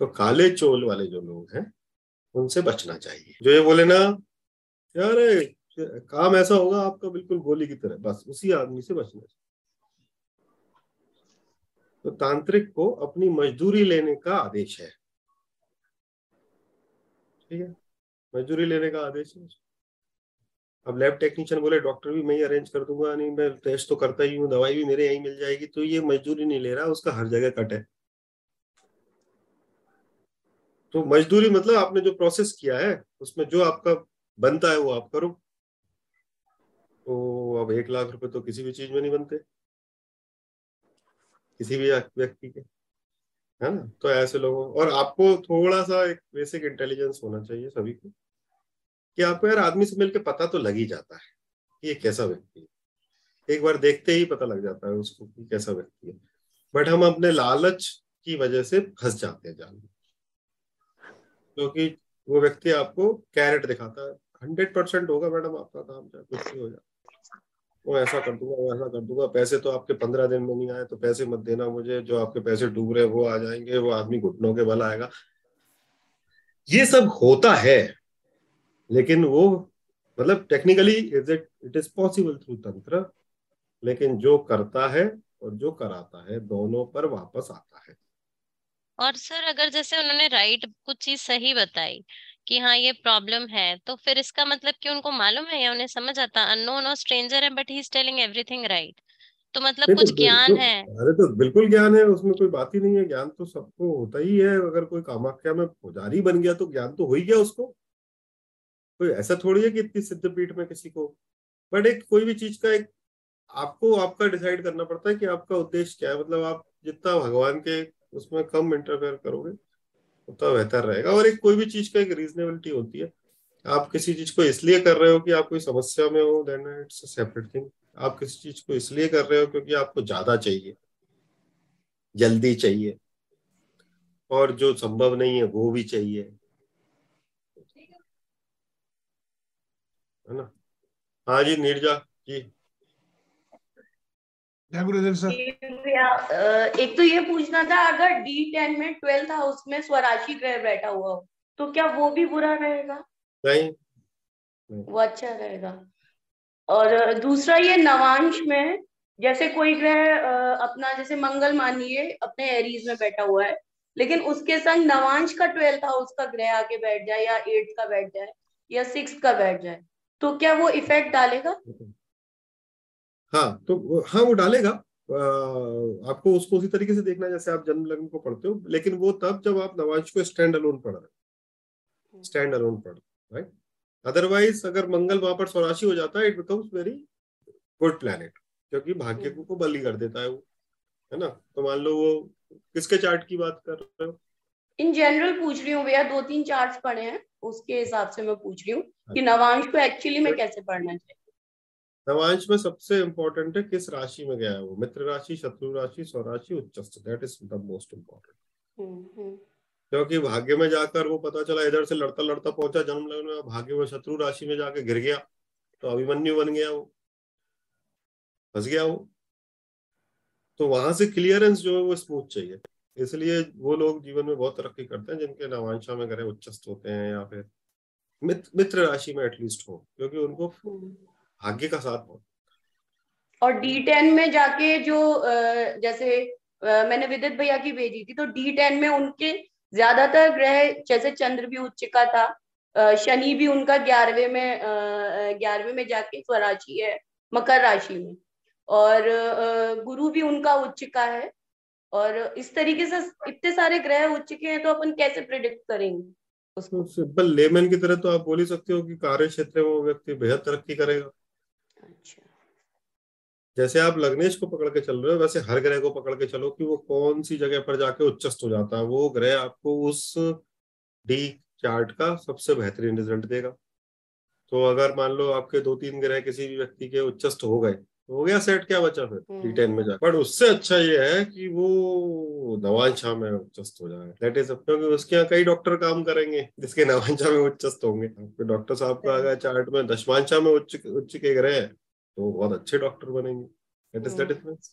तो काले चोल वाले जो लोग हैं, उनसे बचना चाहिए। जो ये बोले ना, यार, काम ऐसा होगा, आपका बिल्कुल गोली की तरह। बस, उसी आदमी से बचना चाहिए। तो तांत्रिक को अपनी मजदूरी लेने का आदेश है। ठीक है? मजदूरी लेने का आदेश है। अब लैब टेक्नीशियन बोले डॉक्टर भी मैं ही अरेंज कर दूँगा, नहीं, मैं टेस्ट तो करता ही हूँ, दवाई भी मेरे यहीं मिल जाएगी। तो ये मजदूरी नहीं ले रहा, उसका हर जगह कट है। तो मजदूरी मतलब आपने जो प्रोसेस किया है, उसमें जो आपका बनता है वो आप करो। तो अब एक लाख रुपए तो किसी भी चीज़ में नहीं बनते। किसी भी व्यक्ति के, है ना? तो ऐसे लोगों, और आपको थोड़ा सा एक बेसिक इंटेलिजेंस होना चाहिए सभी को, कि आपको यार आदमी से मिलकर पता तो लग ही जाता है कि ये कैसा व्यक्ति है। एक बार देखते ही पता लग जाता है उसको कि कैसा व्यक्ति है। बट हम अपने लालच की वजह से फंस जाते हैं जाल में क्योंकि वो व्यक्ति आपको कैरेट दिखाता है। हंड्रेड परसेंट होगा मैडम आपका काम, चाहे कुछ भी हो जाए। वो ऐसा कर दूँगा, वो ऐसा कर दूँगा। पैसे तो आपके पंद्रह दिन में नहीं आए तो पैसे मत देना मुझे। जो आपके पैसे डूब रहे वो आ जाएँगे, वो आदमी घुटनों के बल आएगा। ये सब होता है, लेकिन वो मतलब technically is it it is possible through तंत्र लेकिन जो करता है और जो कराता है, दोनों पर वापस आता है। और सर अगर जैसे उन्होंने राइट कुछ चीज़ सही बताई कि हाँ ये प्रॉब्लम है तो फिर इसका मतलब कि उनको मालूम है या उन्हें समझ आता? अननोन और स्ट्रेंजर है but he is telling everything right तो मतलब कुछ तो, ज्ञान तो, है? अरे तो बिल्कुल ज्ञान है उसमें कोई बात ही नहीं है। ज्ञान तो सबको होता ही है। अगर कोई कामाख्या में पुजारी बन गया तो ज्ञान तो हो ही गया उसको। कोई ऐसा थोड़ी है कि इतनी सिद्ध पीठ में किसी को? बट एक कोई भी चीज़ का एक आपको आपका डिसाइड करना पड़ता है कि आपका उद्देश्य क्या है। मतलब आप जितना भगवान के उसमें कम इंटरफेयर करोगे, उतना बेहतर रहेगा। और एक कोई भी चीज़ का एक रीजनेबिलिटी होती है। आप किसी चीज़ को इसलिए कर रहे हो कि आप कोई समस्या में हो देन इट्स सेपरेट थिंग आप किसी चीज़ को इसलिए कर रहे हो क्योंकि आपको ज़्यादा चाहिए, जल्दी चाहिए, और जो संभव नहीं है, वो भी चाहिए। है ना? हाँ जी, नीरजा जी। सर? एक तो ये पूछना था अगर डी टेन में ट्वेल्थ हाउस में स्वराशि ग्रह बैठा हुआ हो तो क्या वो भी बुरा रहेगा? नहीं। वो अच्छा रहेगा। और दूसरा ये नवांश में जैसे कोई ग्रह अपना जैसे मंगल मानिए अपने एरीज में बैठा हुआ है लेकिन उसके संग नवांश का ट्वेल्थ हाउस का ग्रह आके बैठ जाए या एट्थ का बैठ जाए या सिक्स का बैठ जाए तो क्या वो इफ़ेक्ट डालेगा? हाँ। तो हाँ वो डालेगा। आपको उसको उसी तरीके से देखना जैसे आप जन्म लग्न को पढ़ते हो। लेकिन वो तब जब आप नवांश को स्टैंड अलोन पढ़ रहे स्टैंड अलोन पढ़ राइट अदरवाइज़ अगर मंगल वहाँ पर स्वराशि हो जाता है it becomes very good planet क्योंकि भाग्य को बली कर देता है वो है ना? तो मान लो वो किसके चार्ट की बात कर रहे हो? इन जनरल पूछ रही हूँ भैया दो तीन चार्ट पढ़े हैं उसके हिसाब से मैं पूछ रही हूँ कि अच्छा। नवांश को एक्चुअली में कैसे पढ़ना चाहिए? नवांश में सबसे इंपॉर्टेंट है किस राशि में गया है वो? मित्र राशि शत्रु राशि स्वराशि उच्चस्त that is the most important क्योंकि भाग्य में जाकर वो पता चला इधर से लड़ता लड़ता पहुँचा जन्म लगन में भाग्य में शत्रु राशि में जाके गिर गया तो अभिमन्यु बन गया वो। फंस गया वो। तो वहाँ से क्लियरेंस जो है वो स्मूथ चाहिए। इसलिए वो लोग जीवन में बहुत तरक्की करते हैं जिनके नवांशा में ग्रह उच्चस्त होते हैं या फिर मित्र, मित्र राशि में एटलीस्ट हो क्योंकि उनको भाग्य का साथ हो और डी टेन में जाके जो जैसे मैंने विदित भैया की भेजी थी तो डी टेन में उनके ज़्यादातर ग्रह जैसे चंद्र भी उच्च का था शनि भी उनका ग्यारहवें में ग्यारहवें में जाके स्वराशि है मकर राशि में। और गुरु भी उनका उच्च का है। और इस तरीके से इतने सारे ग्रह उच्च के हैं तो अपन कैसे प्रिडिक्ट करेंगे? उसको सिंपल लेमैन की तरह तो आप बोल ही सकते हो कि कार्य क्षेत्र में वो व्यक्ति बेहद तरक्की करेगा। अच्छा। जैसे आप लग्नेश को पकड़ के चल रहे हो, वैसे हर ग्रह को पकड़ के चलो कि वो कौन सी जगह पर जाके उच्चस्त हो जाता है। वो ग्रह आपको उस डी चार्ट का सबसे बेहतरीन रिज़ल्ट देगा। तो अगर मान लो आपके दो तीन ग्रह किसी भी व्यक्ति के उच्चस्त हो गए हो गया सेट क्या बचा फिर? डी टेन में जाकर बट उससे अच्छा ये है कि वो नवांशा में उच्चस्त हो जाए। दैट इज़ क्योंकि उसके यहाँ कई डॉक्टर काम करेंगे जिसके नवांशा में उच्चस्त होंगे। आपके डॉक्टर साहब का अगर चार्ट में दशमांशा में उच्च उच्च के ग्रह तो बहुत अच्छे डॉक्टर बनेंगे। That is the difference